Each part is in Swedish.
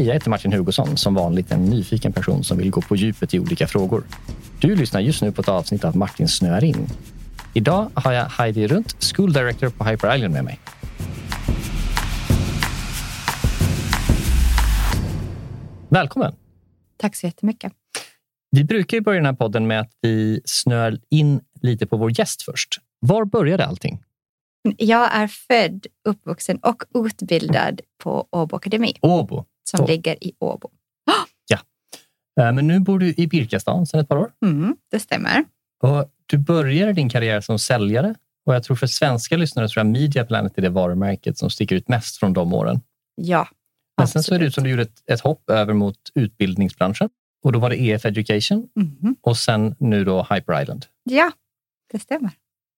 Hej, jag heter Martin Hugosson. Som vanligt en nyfiken person som vill gå på djupet i olika frågor. Du lyssnar just nu på ett avsnitt av Martin snöar in. Idag har jag Heidi Runt, School Director på Hyper Island med mig. Välkommen! Tack så jättemycket. Vi brukar ju börja den här podden med att vi snör in lite på vår gäst först. Var började allting? Jag är född, uppvuxen och utbildad på Åbo Akademi. Åbo? Som oh. ligger i Åbo. Ja. Eh, men nu bor du i Birkastan sedan ett par år. Mm, det stämmer. Och du började din karriär som säljare och jag tror för svenska lyssnare tror jag Media Planet är det varumärket som sticker ut mest från de åren. Ja, Men sen så är det ut som du gjorde ett, ett hopp över mot utbildningsbranschen och då var det EF Education mm. och sen nu då Hyper Island. Ja, det stämmer.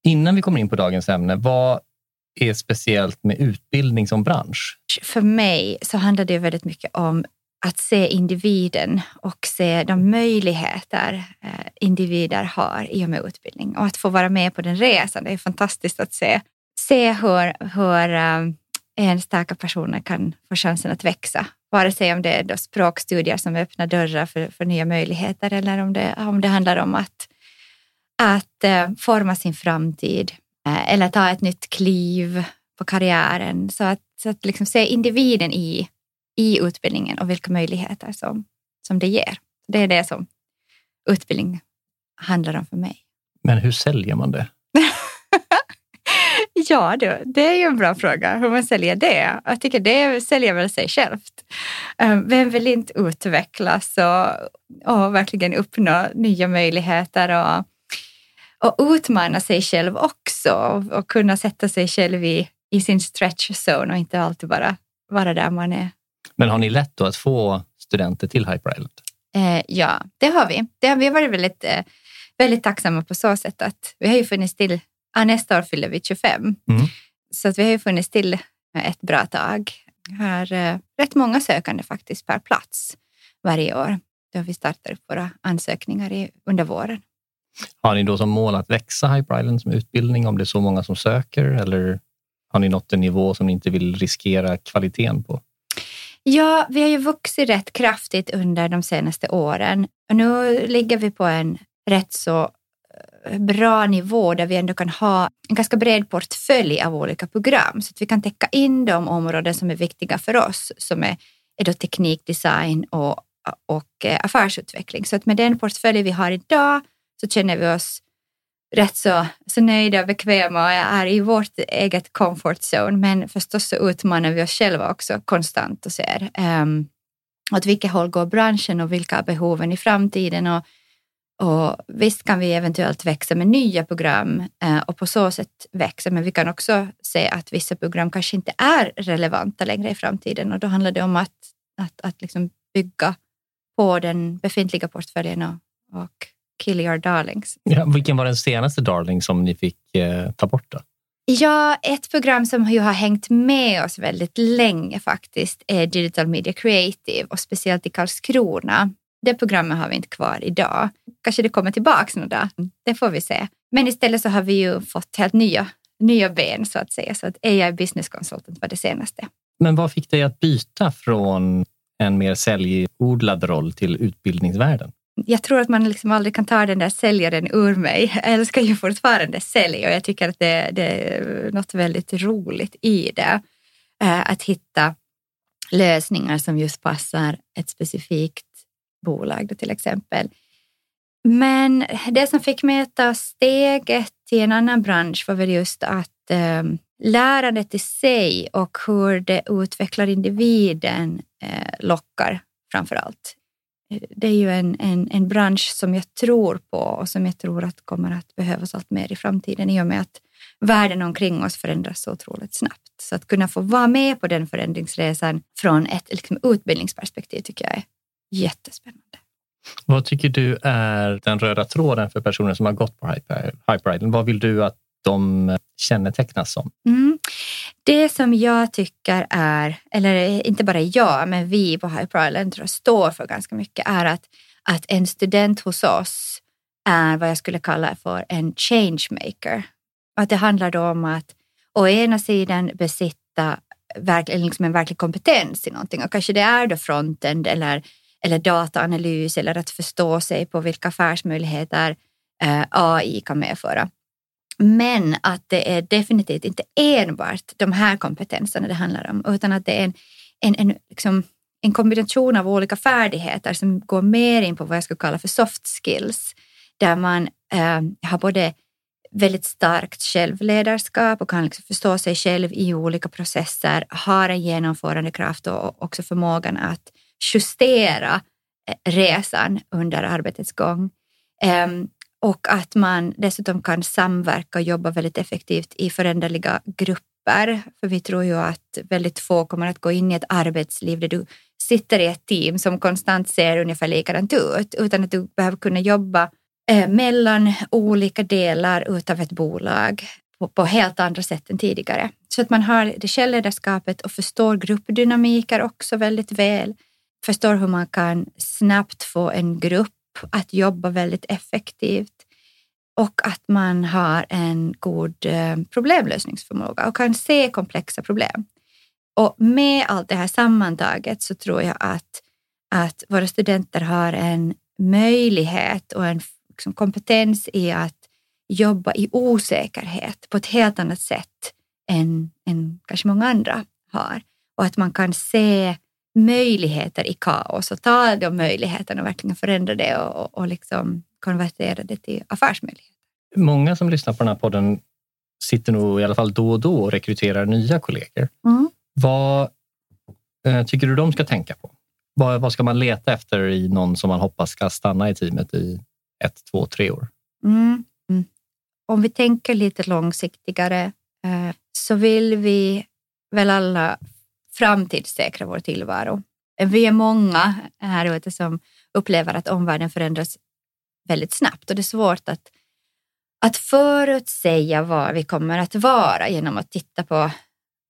Innan vi kommer in på dagens ämne, vad är speciellt med utbildning som bransch? För mig så handlar det väldigt mycket om att se individen och se de möjligheter eh, individer har i och med utbildning och att få vara med på den resan. Det är fantastiskt att se, se hur, hur eh, enstaka personer kan få chansen att växa. Vare sig om det är då språkstudier som öppnar dörrar för, för nya möjligheter eller om det, om det handlar om att, att eh, forma sin framtid eller ta ett nytt kliv på karriären. Så att, så att liksom se individen i, i utbildningen och vilka möjligheter som, som det ger. Det är det som utbildning handlar om för mig. Men hur säljer man det? ja, det, det är ju en bra fråga hur man säljer det. Jag tycker det säljer väl sig självt. Ehm, vem vill inte utvecklas och, och verkligen uppnå nya möjligheter och, och utmana sig själv också och, kunna sätta sig själv i, i sin stretch zone och inte alltid bara vara där man är. Men har ni lätt då att få studenter till Hyper Island? Eh, ja, det har vi. Det har vi varit väldigt, eh, väldigt tacksamma på så sätt att vi har ju funnits till, ah, nästa år fyller vi 25, mm. så att vi har ju funnits till ett bra tag. Vi har eh, rätt många sökande faktiskt per plats varje år då vi startar upp våra ansökningar i, under våren. Har ni då som mål att växa Hyper Island som utbildning om det är så många som söker eller har ni nått en nivå som ni inte vill riskera kvaliteten på? Ja, vi har ju vuxit rätt kraftigt under de senaste åren och nu ligger vi på en rätt så eh, bra nivå där vi ändå kan ha en ganska bred portfölj av olika program så att vi kan täcka in de områden som är viktiga för oss som är, är då teknik, design och, och eh, affärsutveckling. Så att med den portfölj vi har idag så känner vi oss rätt så, så nöjda och bekväma och är i vårt eget comfort zone. Men förstås så utmanar vi oss själva också konstant och ser um, åt vilket håll går branschen och vilka är behoven i framtiden. Och, och visst kan vi eventuellt växa med nya program uh, och på så sätt växa, men vi kan också se att vissa program kanske inte är relevanta längre i framtiden och då handlar det om att, att, att liksom bygga på den befintliga portföljen och, och Kill Your Darlings. Ja, vilken var den senaste Darling som ni fick eh, ta bort? Då? Ja, ett program som ju har hängt med oss väldigt länge faktiskt är Digital Media Creative och speciellt i Karlskrona. Det programmet har vi inte kvar idag. Kanske det kommer tillbaka någon dag. Det får vi se. Men istället så har vi ju fått helt nya, nya ben så att säga. Så att AI Business Consultant var det senaste. Men vad fick dig att byta från en mer säljodlad roll till utbildningsvärlden? Jag tror att man liksom aldrig kan ta den där säljaren ur mig. Jag älskar ju fortfarande sälj och jag tycker att det, det är något väldigt roligt i det. Eh, att hitta lösningar som just passar ett specifikt bolag till exempel. Men det som fick mig att ta steget till en annan bransch var väl just att eh, lärandet i sig och hur det utvecklar individen eh, lockar framför allt det är ju en, en, en bransch som jag tror på och som jag tror att kommer att behövas allt mer i framtiden i och med att världen omkring oss förändras så otroligt snabbt. Så att kunna få vara med på den förändringsresan från ett liksom, utbildningsperspektiv tycker jag är jättespännande. Vad tycker du är den röda tråden för personer som har gått på Hyper, Hyper Island? Vad vill du att de kännetecknas som? Mm. Det som jag tycker är, eller inte bara jag, men vi på Hyper Island står för ganska mycket är att, att en student hos oss är vad jag skulle kalla för en changemaker. Att det handlar då om att å ena sidan besitta verklig, liksom en verklig kompetens i någonting. Och kanske det är då frontend eller, eller dataanalys eller att förstå sig på vilka affärsmöjligheter eh, AI kan medföra. Men att det är definitivt inte enbart de här kompetenserna det handlar om, utan att det är en, en, en, liksom, en kombination av olika färdigheter som går mer in på vad jag skulle kalla för soft skills, där man eh, har både väldigt starkt självledarskap och kan liksom förstå sig själv i olika processer, har en genomförandekraft och också förmågan att justera eh, resan under arbetets gång. Ehm, och att man dessutom kan samverka och jobba väldigt effektivt i föränderliga grupper. För vi tror ju att väldigt få kommer att gå in i ett arbetsliv där du sitter i ett team som konstant ser ungefär likadant ut, utan att du behöver kunna jobba eh, mellan olika delar utav ett bolag på, på, helt andra sätt än tidigare. Så att man har det självledarskapet och förstår gruppdynamiker också väldigt väl. Förstår hur man kan snabbt få en grupp att jobba väldigt effektivt och att man har en god eh, problemlösningsförmåga och kan se komplexa problem. Och med allt det här sammantaget så tror jag att, att våra studenter har en möjlighet och en liksom, kompetens i att jobba i osäkerhet på ett helt annat sätt än, än kanske många andra har. Och att man kan se möjligheter i kaos och ta de möjligheterna och verkligen förändra det och, och liksom konvertera det till affärsmöjligheter. Många som lyssnar på den här podden sitter nog i alla fall då och då och rekryterar nya kollegor. Mm. Vad eh, tycker du de ska tänka på? Vad, vad, ska man leta efter i någon som man hoppas ska stanna i teamet i ett, två, tre år? Mm. Mm. Om vi tänker lite långsiktigare eh, så vill vi väl alla framtidssäkra vår tillvaro. Vi är många här ute som upplever att omvärlden förändras väldigt snabbt och det är svårt att, att förutsäga var vi kommer att vara genom att titta på,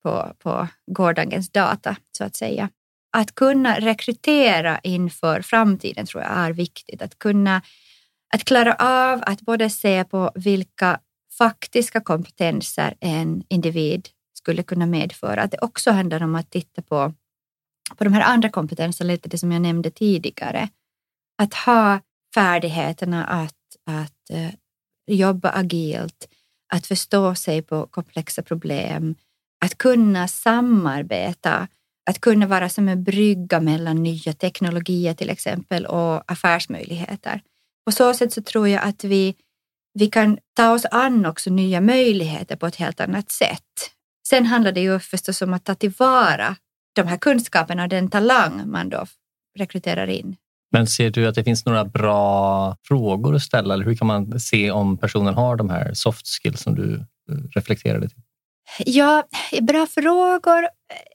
på, på gårdagens data så att säga. Att kunna rekrytera inför framtiden tror jag är viktigt. Att kunna att klara av att både se på vilka faktiska kompetenser en individ skulle kunna medföra. Att det också handlar om att titta på, på de här andra kompetenserna, lite det som jag nämnde tidigare. Att ha färdigheterna att, att uh, jobba agilt, att förstå sig på komplexa problem, att kunna samarbeta, att kunna vara som en brygga mellan nya teknologier till exempel och affärsmöjligheter. På så sätt så tror jag att vi, vi kan ta oss an också nya möjligheter på ett helt annat sätt. Sen handlar det ju förstås om att ta tillvara de här kunskaperna och den talang man då rekryterar in. Men ser du att det finns några bra frågor att ställa? Eller hur kan man se om personen har de här soft skills som du eh, reflekterade till? Ja, bra frågor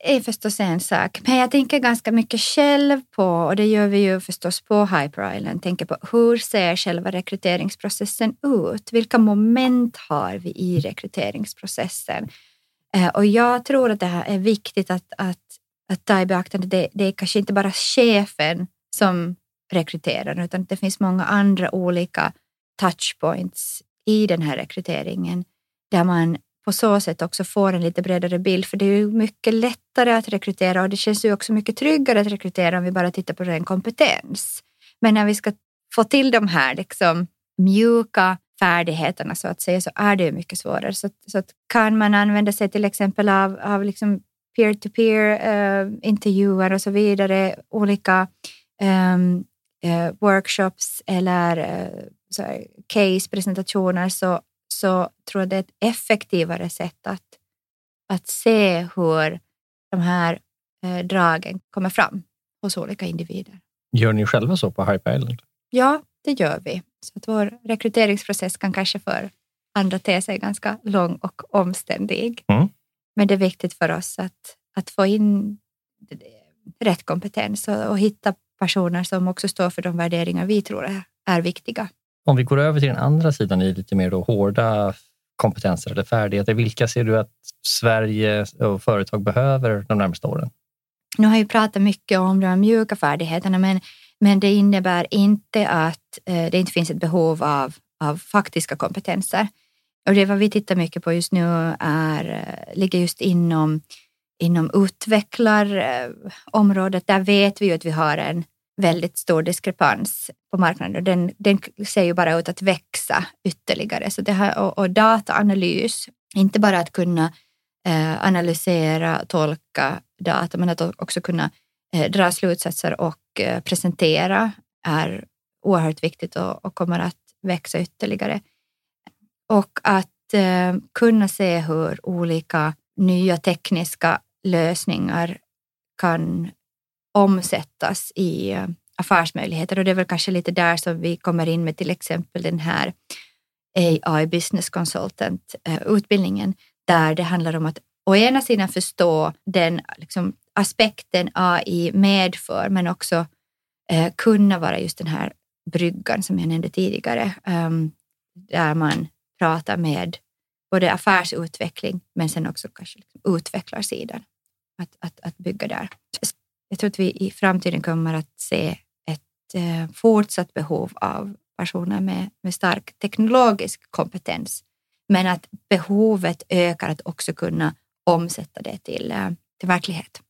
är förstås en sak, men jag tänker ganska mycket själv på, och det gör vi ju förstås på Hyper Island, tänker på hur ser själva rekryteringsprocessen ut? Vilka moment har vi i rekryteringsprocessen? Eh, och jag tror att det här är viktigt att, att, att ta i beaktande. Det, det är kanske inte bara chefen som rekryterar, utan det finns många andra olika touchpoints i den här rekryteringen där man på så sätt också får en lite bredare bild. För det är ju mycket lättare att rekrytera och det känns ju också mycket tryggare att rekrytera om vi bara tittar på ren kompetens. Men när vi ska få till de här liksom mjuka färdigheterna så att säga så är det ju mycket svårare. Så, så att kan man använda sig till exempel av, av liksom peer-to-peer uh, intervjuer och så vidare, olika um, uh, workshops eller uh, case-presentationer så, så tror jag det är ett effektivare sätt att, att se hur de här dragen kommer fram hos olika individer. Gör ni själva så på Hype Island? Ja, det gör vi. Så att vår rekryteringsprocess kan kanske för andra te sig ganska lång och omständig. Mm. Men det är viktigt för oss att, att få in rätt kompetens och, och hitta personer som också står för de värderingar vi tror är, är viktiga. Om vi går över till den andra sidan i lite mer då hårda kompetenser eller färdigheter. Vilka ser du att Sverige och företag behöver de närmaste åren? Nu har jag pratat mycket om de mjuka färdigheterna, men men det innebär inte att eh, det inte finns ett behov av, av faktiska kompetenser. Och det vad vi tittar mycket på just nu är, eh, ligger just inom inom utvecklarområdet, eh, där vet vi ju att vi har en väldigt stor diskrepans på marknaden och den, den ser ju bara ut att växa ytterligare. Så det här, och, och dataanalys, inte bara att kunna eh, analysera, tolka data, men att också kunna eh, dra slutsatser och Eh, presentera är oerhört viktigt och, och, kommer att växa ytterligare. Och att eh, kunna se hur olika nya tekniska lösningar kan omsättas i eh, affärsmöjligheter och det är väl kanske lite där som vi kommer in med till exempel den här AI Business Consultant-utbildningen, eh, där det handlar om att å ena sidan förstå den liksom, aspekten AI medför men också eh, kunna vara just den här bryggan som jag nämnde tidigare um, där man pratar med både affärsutveckling men sen också kanske liksom utvecklarsidan. Att, att, att bygga där. Jag tror att vi i framtiden kommer att se ett eh, fortsatt behov av personer med, med stark teknologisk kompetens. Men att behovet ökar att också kunna omsätta det till, eh, till verklighet.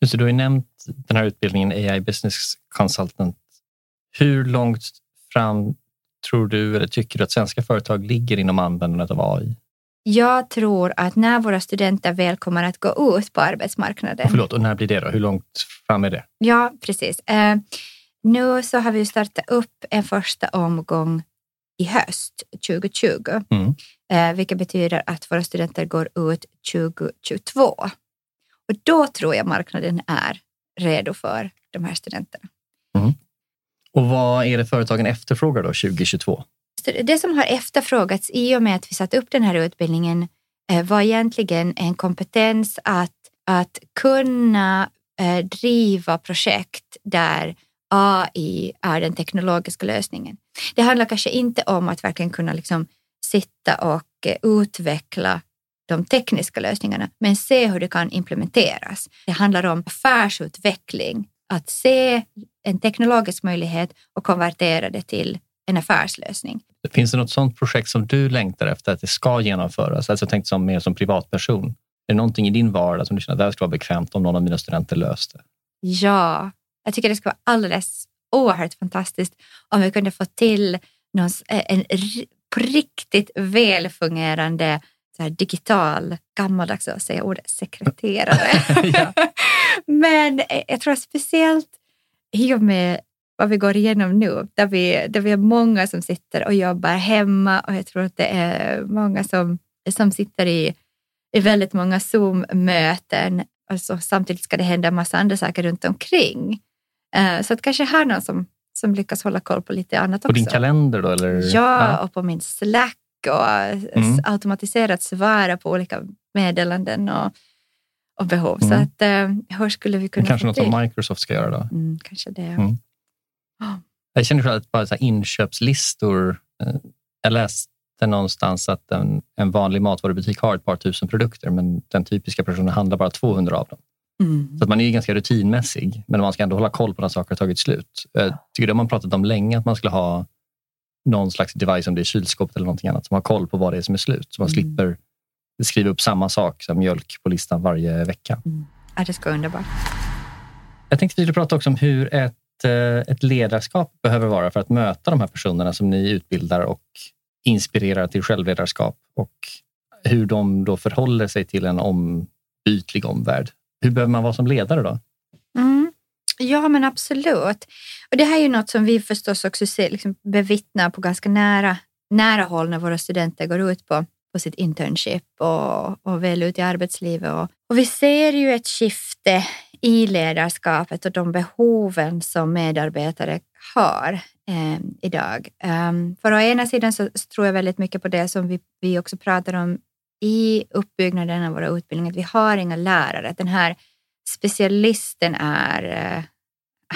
Just du har ju nämnt den här utbildningen AI Business Consultant. Hur långt fram tror du eller tycker du att svenska företag ligger inom användandet av AI? Jag tror att när våra studenter väl kommer att gå ut på arbetsmarknaden. Och förlåt, och när blir det då? Hur långt fram är det? Ja, precis. Eh, nu så har vi startat upp en första omgång i höst 2020, mm. eh, vilket betyder att våra studenter går ut 2022. Och då tror jag marknaden är redo för de här studenterna. Mm. Och vad är det företagen efterfrågar då 2022? Det som har efterfrågats i och med att vi satt upp den här utbildningen eh, var egentligen en kompetens att, att kunna eh, driva projekt där AI är den teknologiska lösningen. Det handlar kanske inte om att verkligen kunna liksom sitta och eh, utveckla de tekniska lösningarna, men se hur det kan implementeras. Det handlar om affärsutveckling, att se en teknologisk möjlighet och konvertera det till en affärslösning. Finns det något sådant projekt som du längtar efter att det ska genomföras? Alltså tänkt som mer som privatperson. Är det någonting i din vardag som du känner att det här skulle vara bekvämt om någon av mina studenter löste? Ja, jag tycker det skulle vara alldeles oerhört fantastiskt om vi kunde få till någon, en på riktigt välfungerande så här digital, gammaldags att säga ordet, sekreterare. Men jag tror speciellt i och med vad vi går igenom nu, där vi, där vi är många som sitter och jobbar hemma och jag tror att det är många som, som sitter i, i väldigt många Zoom-möten. Alltså, samtidigt ska det hända en massa andra saker runt omkring. Uh, så att kanske här någon som, som lyckas hålla koll på lite annat också. På din kalender då? Eller? Ja, ja, och på min Slack och mm. automatiserat svara på olika meddelanden och, och behov. Mm. Så att, uh, hur skulle vi kunna Kanske något som Microsoft ska göra då? Mm, kanske det. Mm. Jag känner själv att bara så inköpslistor. Eh, jag läste någonstans att en, en vanlig matvarubutik har ett par tusen produkter, men den typiska personen handlar bara 200 av dem. Mm. Så att man är ganska rutinmässig, men man ska ändå hålla koll på när saker har tagit slut. Jag tycker det har man pratat om länge, att man skulle ha någon slags device, om det är kylskåpet eller någonting annat, som har koll på vad det är som är slut. Så man mm. slipper skriva upp samma sak som mjölk på listan varje vecka. Mm. Ja, det ska vara underbart. Jag tänkte vi skulle prata också om hur ett Eh, ett ledarskap behöver vara för att möta de här personerna som ni utbildar och inspirerar till självledarskap och hur de då förhåller sig till en ombytlig omvärld. Hur behöver man vara som ledare då? Ja, men absolut. Och Det här är ju något som vi förstås också ser, liksom bevittnar på ganska nära, nära håll när våra studenter går ut på, på sitt internship och, och väl ut i arbetslivet. Och, och vi ser ju ett skifte i ledarskapet och de behoven som medarbetare har eh, idag. Um, för å ena sidan så tror jag väldigt mycket på det som vi, vi också pratar om i uppbyggnaden av våra utbildningar, att vi har inga lärare. Den här specialisten är, eh,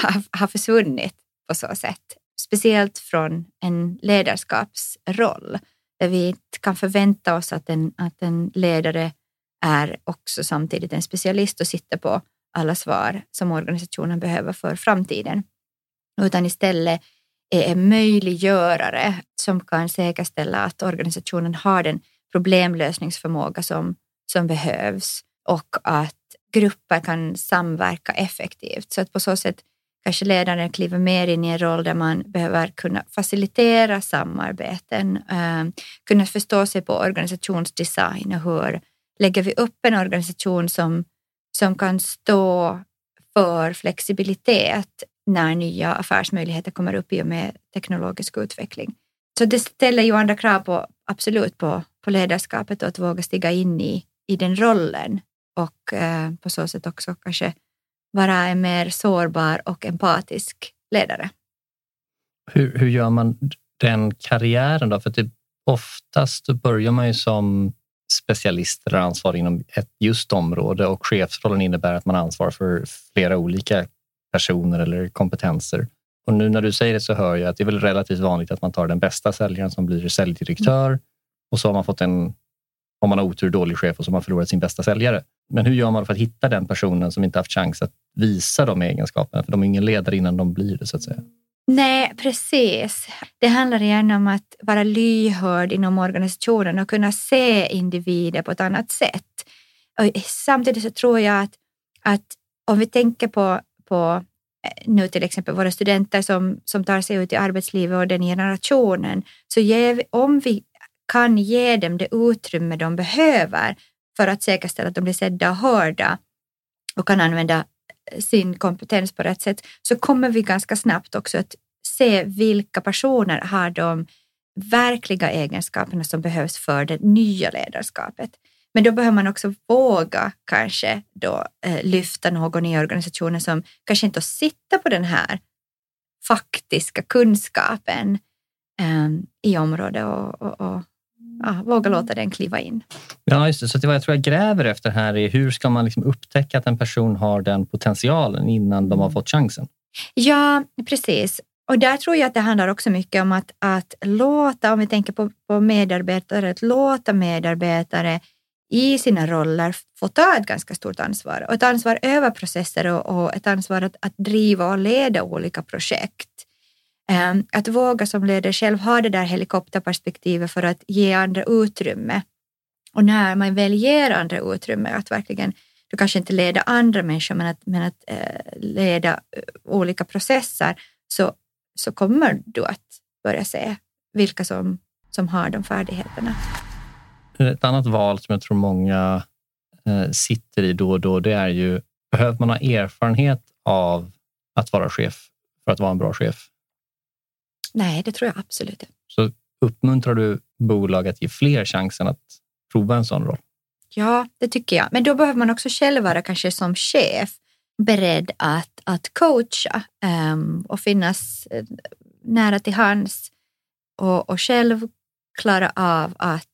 har, har försvunnit på så sätt. Speciellt från en ledarskapsroll där vi inte kan förvänta oss att en, att en ledare är också samtidigt en specialist och sitter på alla svar som organisationen behöver för framtiden, utan istället är en möjliggörare som kan säkerställa att organisationen har den problemlösningsförmåga som, som behövs och att grupper kan samverka effektivt. Så att på så sätt kanske ledaren kliver mer in i en roll där man behöver kunna facilitera samarbeten, eh, kunna förstå sig på organisationsdesign och hur lägger vi upp en organisation som, som kan stå för flexibilitet när nya affärsmöjligheter kommer upp i och med teknologisk utveckling. Så det ställer ju andra krav på, absolut på, på ledarskapet och att våga stiga in i, i den rollen och eh, på så sätt också kanske vara en mer sårbar och empatisk ledare. Hur, hur gör man den karriären då? För det, oftast börjar man ju som specialist eller ansvarig inom ett just område och chefsrollen innebär att man ansvarar för flera olika personer eller kompetenser. Och nu när du säger det så hör jag att det är väl relativt vanligt att man tar den bästa säljaren som blir säljdirektör mm. och så har man fått en, om man har otur, dålig chef och som har förlorat sin bästa säljare. Men hur gör man för att hitta den personen som inte haft chans att visa de egenskaperna? För de är ingen ledare innan de blir det så att säga. Nej, precis. Det handlar gärna om att vara lyhörd inom organisationen och kunna se individer på ett annat sätt. Och samtidigt så tror jag att, att om vi tänker på, på eh, nu till exempel våra studenter som, som tar sig ut i arbetslivet och den generationen, så vi, om vi kan ge dem det utrymme de behöver för att säkerställa att de blir sedda och hörda och kan använda eh, sin kompetens på rätt sätt så kommer vi ganska snabbt också att se vilka personer har de verkliga egenskaperna som behövs för det nya ledarskapet. Men då behöver man också våga kanske då eh, lyfta någon i organisationen som kanske inte sitter på den här faktiska kunskapen eh, i området och, och, och ja, våga låta den kliva in. Ja, just det. Så det vad jag tror jag gräver efter här är hur ska man liksom upptäcka att en person har den potentialen innan de har mm. fått chansen? Ja, precis. Och där tror jag att det handlar också mycket om att, att låta, om vi tänker på, på medarbetare, att låta medarbetare i sina roller få ta ett ganska stort ansvar och ett ansvar över processer och, och ett ansvar att, att driva och leda olika projekt. Ehm, att våga som ledare själv ha det där helikopterperspektivet för att ge andra utrymme. Och när man väl ger andra utrymme, att verkligen, du kanske inte leda andra människor, men att, men att eh, leda eh, olika processer, så, så kommer du att börja se vilka som, som har de färdigheterna. Eh, ett annat val som jag tror många eh, sitter i då och då, det är ju, behöver man ha erfarenhet av att vara chef för att vara en bra chef? Nej, det tror jag absolut inte. Så uppmuntrar du bolag att ge fler chansen att prova en sån roll? Ja, det tycker jag. Men då behöver man också själv vara kanske som chef beredd att, att coacha um, och finnas uh, nära till hands och, och själv klara av att,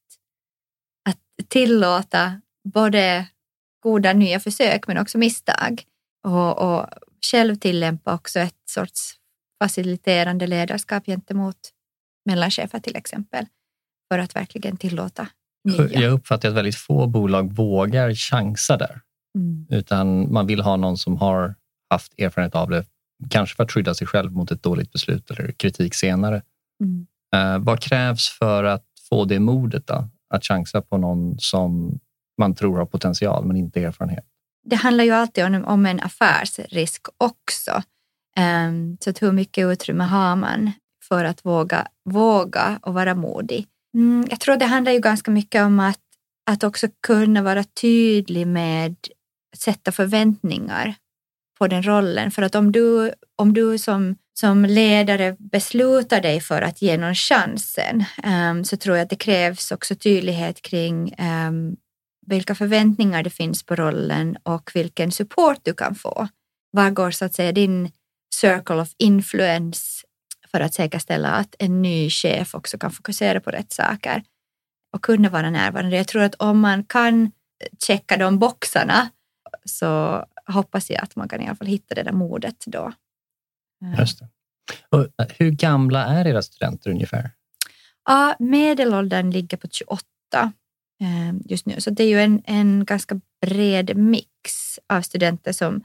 att tillåta både goda nya försök men också misstag och, och själv tillämpa också ett sorts faciliterande ledarskap gentemot mellanchefer till exempel, för att verkligen tillåta nya. Jag uppfattar att väldigt få bolag vågar chansa där, mm. utan man vill ha någon som har haft erfarenhet av det, kanske för att skydda sig själv mot ett dåligt beslut eller kritik senare. Mm. Eh, vad krävs för att få det modet då? Att chansa på någon som man tror har potential men inte erfarenhet? Det handlar ju alltid om, om en affärsrisk också. Ehm, så att hur mycket utrymme har man för att våga, våga och vara modig? Mm, jag tror det handlar ju ganska mycket om att, att också kunna vara tydlig med att sätta förväntningar på den rollen. För att om du, om du som, som ledare beslutar dig för att ge någon chansen um, så tror jag att det krävs också tydlighet kring um, vilka förväntningar det finns på rollen och vilken support du kan få. Var går så att säga din circle of influence för att säkerställa att en ny chef också kan fokusera på rätt saker och kunna vara närvarande. Jag tror att om man kan checka de boxarna så hoppas jag att man kan i alla fall hitta det där modet då. Just det. Och eh, hur gamla är era studenter ungefär? Ja, medelåldern ligger på 28 eh, just nu, så det är ju en, en ganska bred mix av studenter som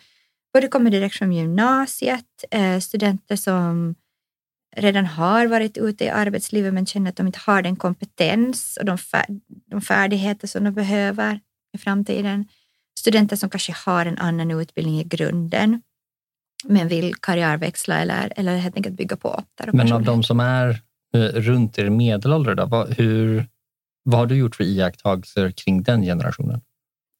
både kommer direkt från gymnasiet, eh, studenter som redan har varit ute i arbetslivet men känner att de inte har den kompetens och de, fär, de färdigheter som de behöver i framtiden. studenter som kanske har en annan utbildning i grunden men vill karriärväxla eller, eller helt enkelt bygga på. men av de som är eh, runt er medelålder, då, vad, hur, vad har du gjort för iakttagelser kring den generationen?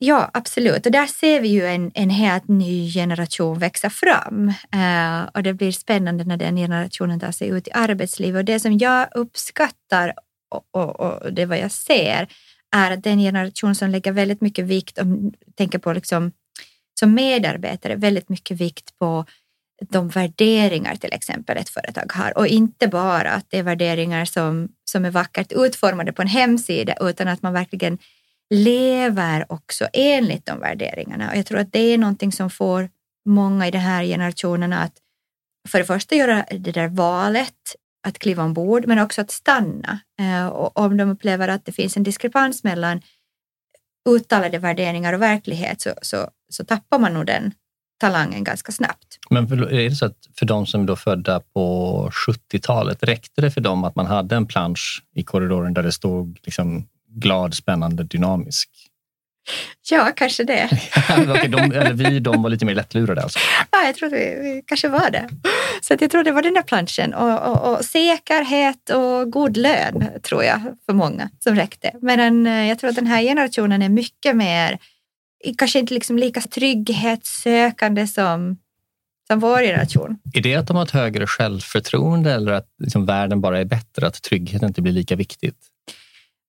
Ja, absolut. Och där ser vi ju en, en helt ny generation växa fram. Eh, och det blir spännande när den generationen tar sig ut i arbetslivet. Och det som jag uppskattar och, och, och det vad jag ser är att den generation som lägger väldigt mycket vikt, om tänker på liksom, som medarbetare, väldigt mycket vikt på de värderingar till exempel ett företag har och inte bara att det är värderingar som, som är vackert utformade på en hemsida utan att man verkligen lever också enligt de värderingarna. Och jag tror att det är någonting som får många i den här generationen att för det första göra det där valet att kliva ombord men också att stanna. Eh, och om de upplever att det finns en diskrepans mellan uttalade värderingar och verklighet så, så, så tappar man nog den talangen ganska snabbt. Men är det så att för de som är födda på 70-talet, räckte det för dem att man hade en plansch i korridoren där det stod liksom glad, spännande, dynamisk? Ja, kanske det. okay, de, eller vi de var lite mer lättlurade alltså? Ja, jag tror vi, vi kanske var det. Så jag tror det var den där planschen och, och, och, säkerhet och god lön tror jag för många som räckte. Men eh, jag tror att den här generationen är mycket mer, kanske inte liksom lika trygghetssökande som, som vår generation. Är det att de har ett högre självförtroende eller att liksom världen bara är bättre, att tryggheten inte blir lika viktigt?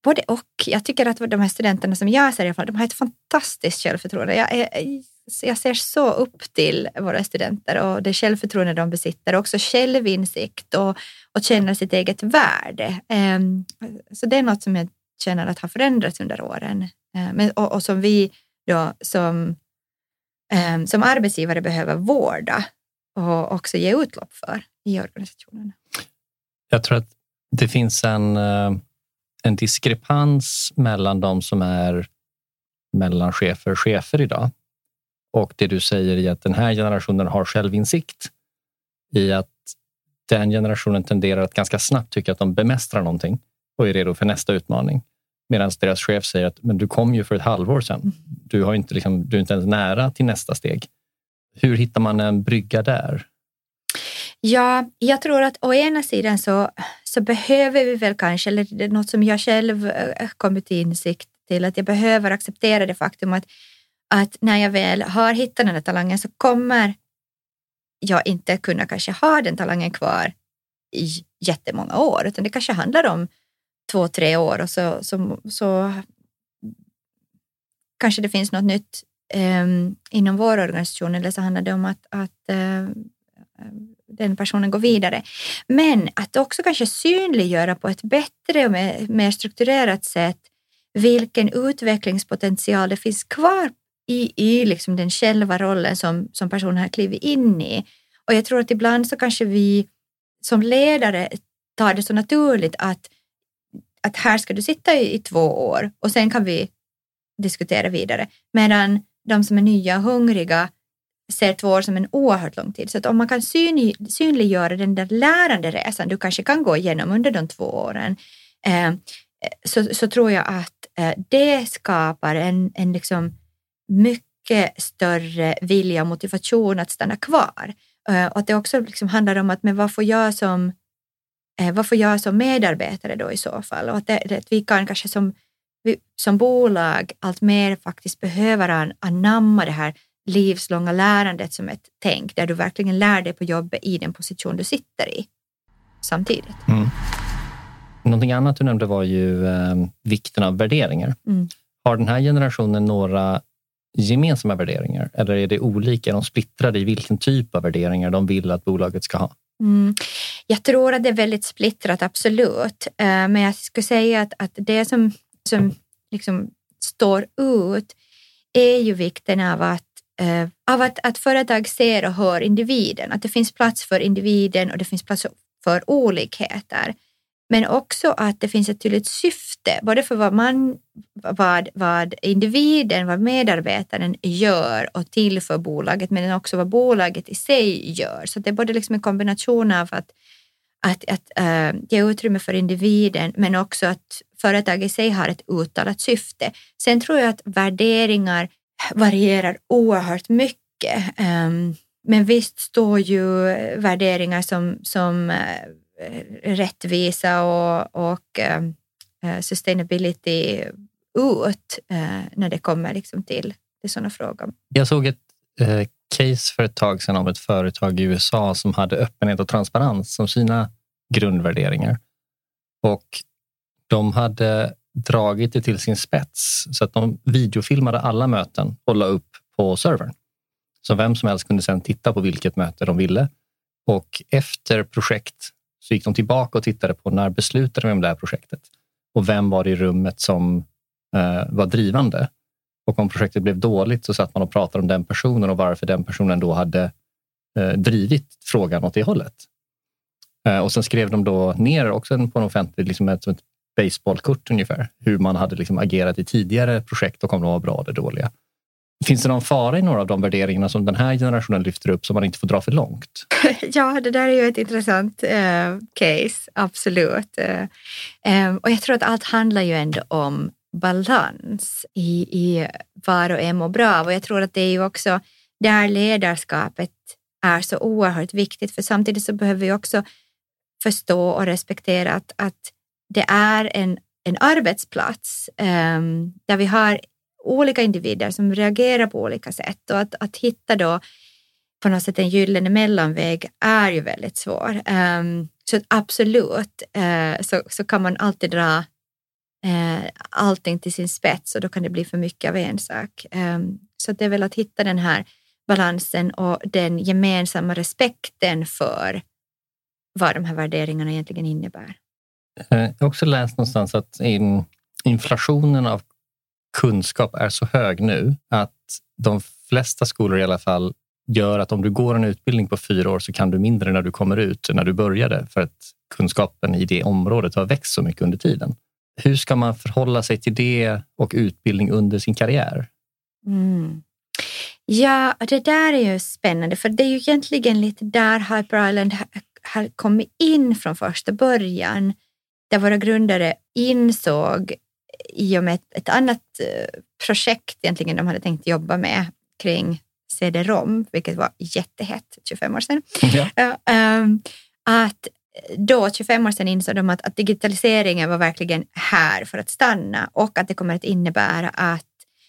Både och. Jag tycker att de här studenterna som jag ser i alla fall, de har ett fantastiskt självförtroende. Jag, är, jag ser så upp till våra studenter och det självförtroende de besitter, också självinsikt och, och känna sitt eget värde. Ehm, så det är något som jag känner att har förändrats under åren ehm, men, och, och, som vi då som, ehm, som arbetsgivare behöver vårda och också ge utlopp för i organisationen. Jag tror att det finns en uh en diskrepans mellan de som är mellanchefer och chefer idag och det du säger i att den här generationen har självinsikt i att den generationen tenderar att ganska snabbt tycka att de bemästrar någonting och är redo för nästa utmaning. Medan deras chef säger att men du kom ju för ett halvår sedan. Mm. Du, har inte liksom, du är inte ens nära till nästa steg. Hur hittar man en brygga där? Ja, jag tror att å ena sidan så, så behöver vi väl kanske, eller det är något som jag själv eh, kommit till insikt till, att jag behöver acceptera det faktum att, att när jag väl har hittat den här talangen så kommer jag inte kunna kanske ha den talangen kvar i jättemånga år, utan det kanske handlar om två, tre år och så, så, så kanske det finns något nytt um, inom vår organisation eller så handlar det om att, att uh, den personen går vidare. Men att också kanske synliggöra på ett bättre och mer strukturerat sätt vilken utvecklingspotential det finns kvar i, i liksom den själva rollen som, som personen har klivit in i. Och jag tror att ibland så kanske vi som ledare tar det så naturligt att, att här ska du sitta i, i två år och sen kan vi diskutera vidare. Medan de som är nya och hungriga ser två år som en oerhört lång tid. Så att om man kan syn, synliggöra den där läranderesan du kanske kan gå igenom under de två åren eh, så, så tror jag att eh, det skapar en, en liksom mycket större vilja och motivation att stanna kvar. Eh, och att det också liksom handlar om att men vad får jag som eh, vad får jag som medarbetare då i så fall? Och att, det, att vi kan kanske som, som bolag allt mer faktiskt behöver anamma det här livslånga lärandet som ett tänk där du verkligen lär dig på jobbet i den position du sitter i samtidigt. Mm. Någonting annat du nämnde var ju eh, vikten av värderingar. Mm. Har den här generationen några gemensamma värderingar eller är det olika? Är de splittrade i vilken typ av värderingar de vill att bolaget ska ha? Mm. Jag tror att det är väldigt splittrat, absolut. Eh, men jag skulle säga att, att det som, som liksom står ut är ju vikten av att eh, av att, att företag ser och hör individen, att det finns plats för individen och det finns plats för olikheter. Men också att det finns ett tydligt syfte, både för vad, man, vad, vad individen, vad medarbetaren gör och till för bolaget, men också vad bolaget i sig gör. Så det är både liksom en kombination av att, att, att äh, ge utrymme för individen, men också att företaget i sig har ett uttalat syfte. Sen tror jag att värderingar varierar oerhört mycket. Ehm, men visst står ju värderingar som, som eh, rättvisa och, och ehm, eh, sustainability ut eh, när det kommer liksom till, till sådana frågor. Jag såg ett case för ett tag sedan om ett företag i USA som hade öppenhet och transparens som sina grundvärderingar. Och de hade dragit det till sin spets så att de videofilmade alla möten och la upp på servern. Så vem som helst kunde sedan titta på vilket möte de ville. Och efter projekt så gick de tillbaka och tittade på när beslutade vi om det här projektet och vem var det i rummet som eh, var drivande. Och om projektet blev dåligt så satt man och pratade om den personen och varför den personen då hade eh, drivit frågan åt det hållet. Eh, och sen skrev de då ner också på en offentlig, liksom ett, ett baseballkort ungefär, hur man hade liksom agerat i tidigare projekt och om de var bra eller dåliga. Finns det någon fara i några av de värderingarna som den här generationen lyfter upp som man inte får dra för långt? Ja, det där är ju ett intressant uh, case, absolut. Uh, um, och jag tror att allt handlar ju ändå om balans i, i var och en mår bra och jag tror att det är ju också där ledarskapet är så oerhört viktigt för samtidigt så behöver vi också förstå och respektera att, att det är en, en arbetsplats um, där vi har olika individer som reagerar på olika sätt och att, att hitta då på något sätt en gyllene mellanväg är ju väldigt svår. Um, så absolut uh, så, så kan man alltid dra uh, allting till sin spets och då kan det bli för mycket av en sak. Um, så det är väl att hitta den här balansen och den gemensamma respekten för vad de här värderingarna egentligen innebär. Eh, jag har också läst någonstans att in, inflationen av kunskap är så hög nu att de flesta skolor i alla fall gör att om du går en utbildning på fyra år så kan du mindre när du kommer ut än när du började för att kunskapen i det området har växt så mycket under tiden. Hur ska man förhålla sig till det och utbildning under sin karriär? Mm. Ja, det där är ju spännande för det är ju egentligen lite där Hyper Island har kommit in från första början där våra grundare insåg i och med ett, ett annat eh, projekt egentligen de hade tänkt jobba med kring CD-ROM, vilket var jättehett 25 år sedan. Ja. Um, att då, 25 år sedan, insåg de att, att digitaliseringen var verkligen här för att stanna och att det kommer att innebära att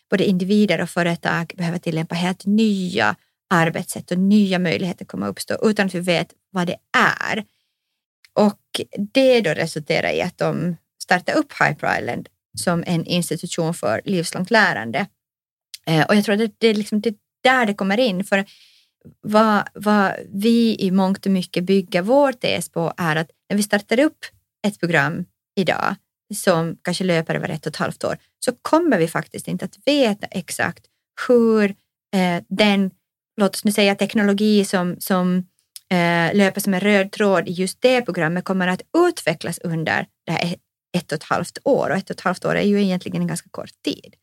både individer och företag behöver tillämpa helt nya arbetssätt och nya möjligheter kommer att uppstå utan att vi vet vad det är. Och det då resulterar i att de startar upp Hyper Island som en institution för livslångt lärande. Eh, och jag tror att det är liksom det där det kommer in. För vad, vad vi i mångt och mycket bygger vår tes på är att när vi startar upp ett program idag som kanske löper över ett och ett halvt år så kommer vi faktiskt inte att veta exakt hur eh, den, låt oss nu säga teknologi som, som eh, Eh, löper som en röd tråd i just det programmet kommer att utvecklas under det här ett och ett halvt år och ett och ett halvt år är ju egentligen en ganska kort tid.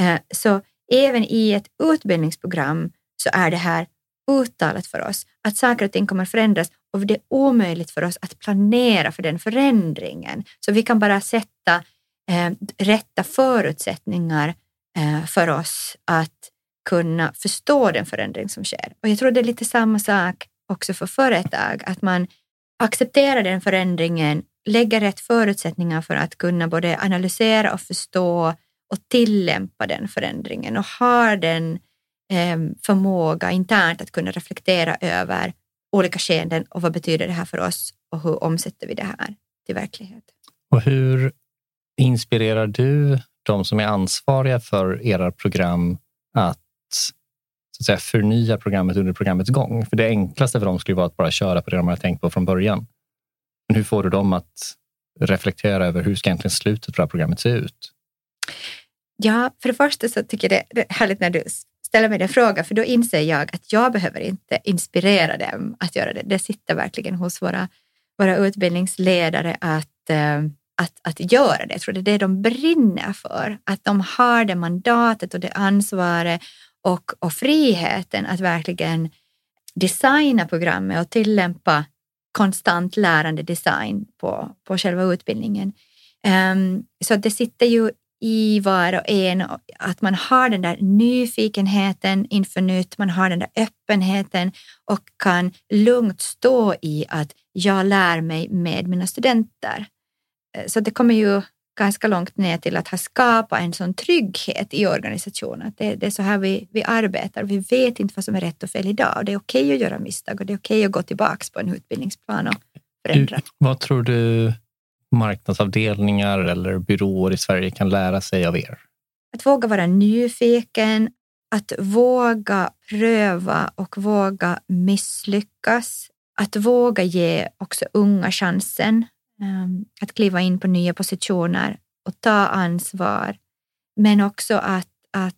Eh, så även i ett utbildningsprogram så är det här uttalat för oss att saker och ting kommer förändras och det är omöjligt för oss att planera för den förändringen. Så vi kan bara sätta eh, rätta förutsättningar eh, för oss att kunna förstå den förändring som sker. Och jag tror det är lite samma sak också för företag, att man accepterar den förändringen, lägger rätt förutsättningar för att kunna både analysera och förstå och tillämpa den förändringen och har den eh, förmåga internt att kunna reflektera över olika skeenden och vad betyder det här för oss och hur omsätter vi det här till verklighet. Och hur inspirerar du de som är ansvariga för era program att så att säga, förnya programmet under programmets gång. För det enklaste för dem skulle vara att bara köra på det de har tänkt på från början. Men hur får du dem att reflektera över hur ska egentligen slutet på det här programmet se ut? Ja, för det första så tycker jag det är härligt när du ställer mig den frågan, för då inser jag att jag behöver inte inspirera dem att göra det. Det sitter verkligen hos våra, våra utbildningsledare att, eh, att, att göra det. Jag tror det är det de brinner för, att de har det mandatet och det ansvaret och, och friheten att verkligen designa programmet och tillämpa konstant lärande design på, på själva utbildningen. Um, så det sitter ju i var och en, att man har den där nyfikenheten inför nytt, man har den där öppenheten och kan lugnt stå i att jag lär mig med mina studenter. Eh, så det kommer ju ganska långt ner till att ha skapat en sån trygghet i organisationen. Det, det, är så här vi, vi arbetar. Vi vet inte vad som är rätt och fel idag. Det är okej okay att göra misstag och det är okej okay att gå tillbaka på en utbildningsplan och förändra. Vad tror du marknadsavdelningar eller byråer i Sverige kan lära sig av er? Att våga vara nyfiken, att våga pröva och våga misslyckas. Att våga ge också unga chansen Ehm, att kliva in på nya positioner och ta ansvar. Men också att, att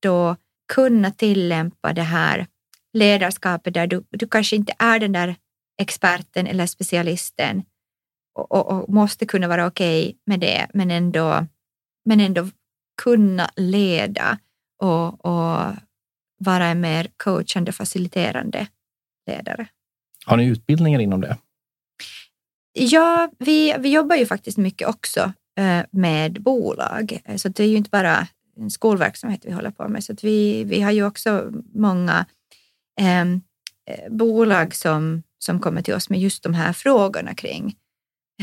då kunna tillämpa det här ledarskapet där du, du kanske inte är den där experten eller specialisten och, och, och måste kunna vara okej okay med det, men ändå, men ändå kunna leda och, och vara en mer coachande, faciliterande ledare. Har ni utbildningar inom det? Ja, vi, vi jobbar ju faktiskt mycket också eh, med bolag, eh, så det är ju inte bara en skolverksamhet vi håller på med, så att vi, vi har ju också många ehm, eh, bolag som, som kommer till oss med just de här frågorna kring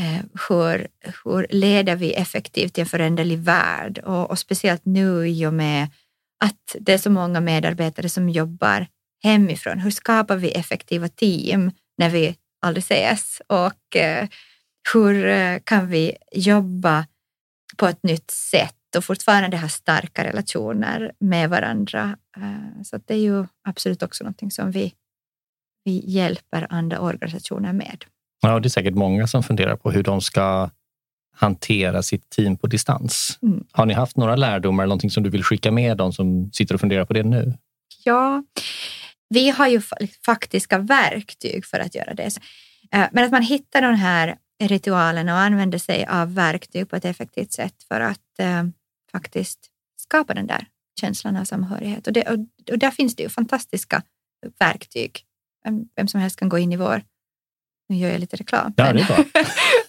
eh, hur, hur leder vi effektivt i en föränderlig värld? Och, och speciellt nu i och med att det är så många medarbetare som jobbar hemifrån. Hur skapar vi effektiva team när vi aldrig ses och eh, hur eh, kan vi jobba på ett nytt sätt och fortfarande ha starka relationer med varandra. Eh, så det är ju absolut också någonting som vi, vi hjälper andra organisationer med. Ja, det är säkert många som funderar på hur de ska hantera sitt team på distans. Mm. Har ni haft några lärdomar eller någonting som du vill skicka med dem som sitter och funderar på det nu? Ja, vi har ju faktiska verktyg för att göra det. Eh, men att man hittar de här ritualerna och använder sig av verktyg på ett effektivt sätt för att eh, faktiskt skapa den där känslan av samhörighet. Och, det, och, och, där finns det ju fantastiska verktyg. Vem, som helst kan gå in i vår, nu gör jag lite reklam, ja, men,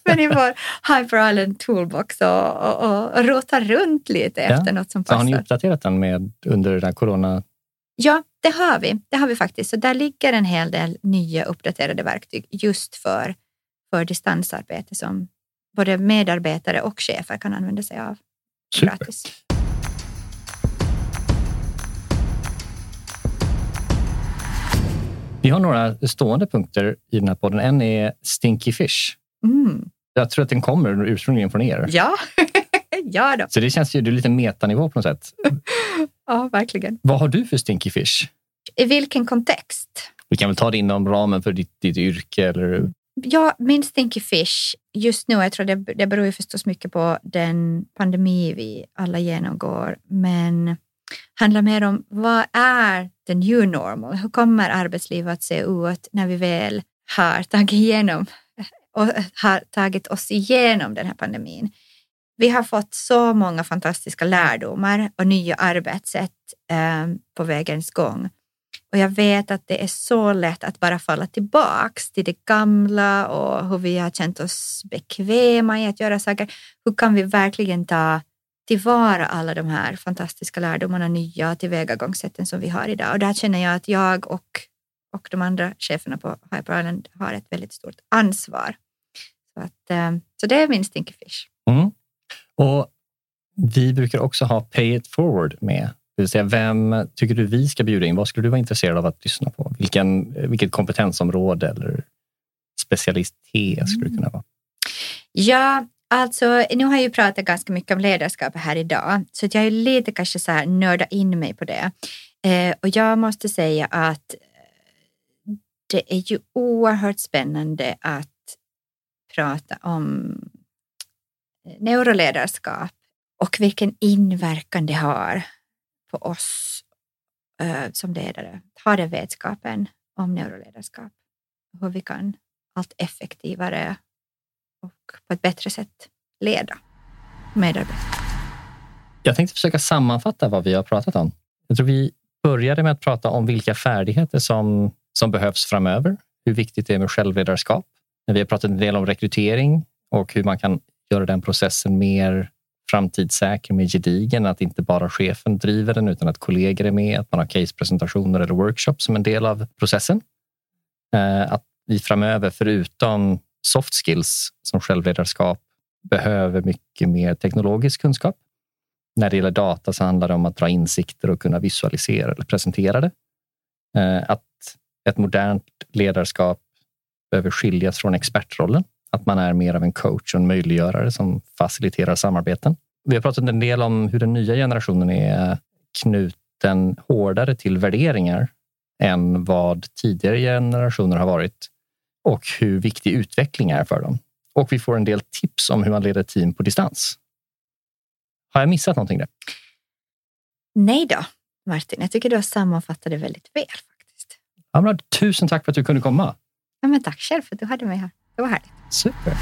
men i vår Hyper Island Toolbox och, och, och rota runt lite ja. efter något som passar. Så har ni uppdaterat den med under den här corona Ja, det har vi. Det har vi faktiskt. Så där ligger en hel del nya uppdaterade verktyg just för, för distansarbete som både medarbetare och chefer kan använda sig av Super. gratis. Vi har några stående punkter i den här podden. En är Stinky Fish. Mm. Jag tror att den kommer ursprungligen från er. Ja, ja då. Så det känns ju, det är lite metanivå på något sätt. Ja, verkligen. Vad har du för Stinky Fish? I vilken kontext? Vi kan väl ta det inom ramen för ditt, ditt yrke? Eller? Ja, min Stinky Fish just nu, jag tror det, det beror ju förstås mycket på den pandemi vi alla genomgår, men handlar mer om vad är the new normal? Hur kommer arbetslivet att se ut när vi väl har tagit igenom och har tagit oss igenom den här pandemin? Vi har fått så många fantastiska lärdomar och nya arbetssätt eh, på vägens gång. Och jag vet att det är så lätt att bara falla tillbaks till det gamla och hur vi har känt oss bekväma i att göra saker. Hur kan vi verkligen ta tillvara alla de här fantastiska lärdomarna, nya tillvägagångssätten som vi har idag? Och där känner jag att jag och, och de andra cheferna på Hyper Island har ett väldigt stort ansvar. Så, att, eh, så det är min Stinky Fish. Mm. Och vi brukar också ha Pay it forward med. Det vill säga, vem tycker du vi ska bjuda in? Vad skulle du vara intresserad av att lyssna på? Vilken, vilket kompetensområde eller specialitet skulle det kunna vara? Ja, alltså nu har jag ju pratat ganska mycket om ledarskap här idag, så jag är lite kanske så här nörda in mig på det. Eh, och jag måste säga att eh, det är ju oerhört spännande att prata om neuroledarskap och vilken inverkan det har på oss eh, som ledare. Ha den vetskapen om neuroledarskap. Hur vi kan allt effektivare och på ett bättre sätt leda medarbetare. Jag tänkte försöka sammanfatta vad vi har pratat om. Jag tror vi började med att prata om vilka färdigheter som, som behövs framöver. Hur viktigt det är med självledarskap. Vi har pratat en del om rekrytering och hur man kan göra den processen mer framtidssäker, mer gedigen. Att inte bara chefen driver den utan att kollegor är med, att man har casepresentationer eller workshops som en del av processen. Eh, att vi framöver, förutom soft skills som självledarskap, behöver mycket mer teknologisk kunskap. När det gäller data så handlar det om att dra insikter och kunna visualisera eller presentera det. Eh, att ett modernt ledarskap behöver skiljas från expertrollen. Att man är mer av en coach och en möjliggörare som faciliterar samarbeten. Vi har pratat en del om hur den nya generationen är knuten hårdare till värderingar än vad tidigare generationer har varit och hur viktig utveckling är för dem. Och vi får en del tips om hur man leder team på distans. Har jag missat någonting där? Nej då, Martin. Jag tycker du har sammanfattat det väldigt väl. faktiskt. Ja, tusen tack för att du kunde komma. Ja, men tack själv för att du hade mig här. Var härligt. Super.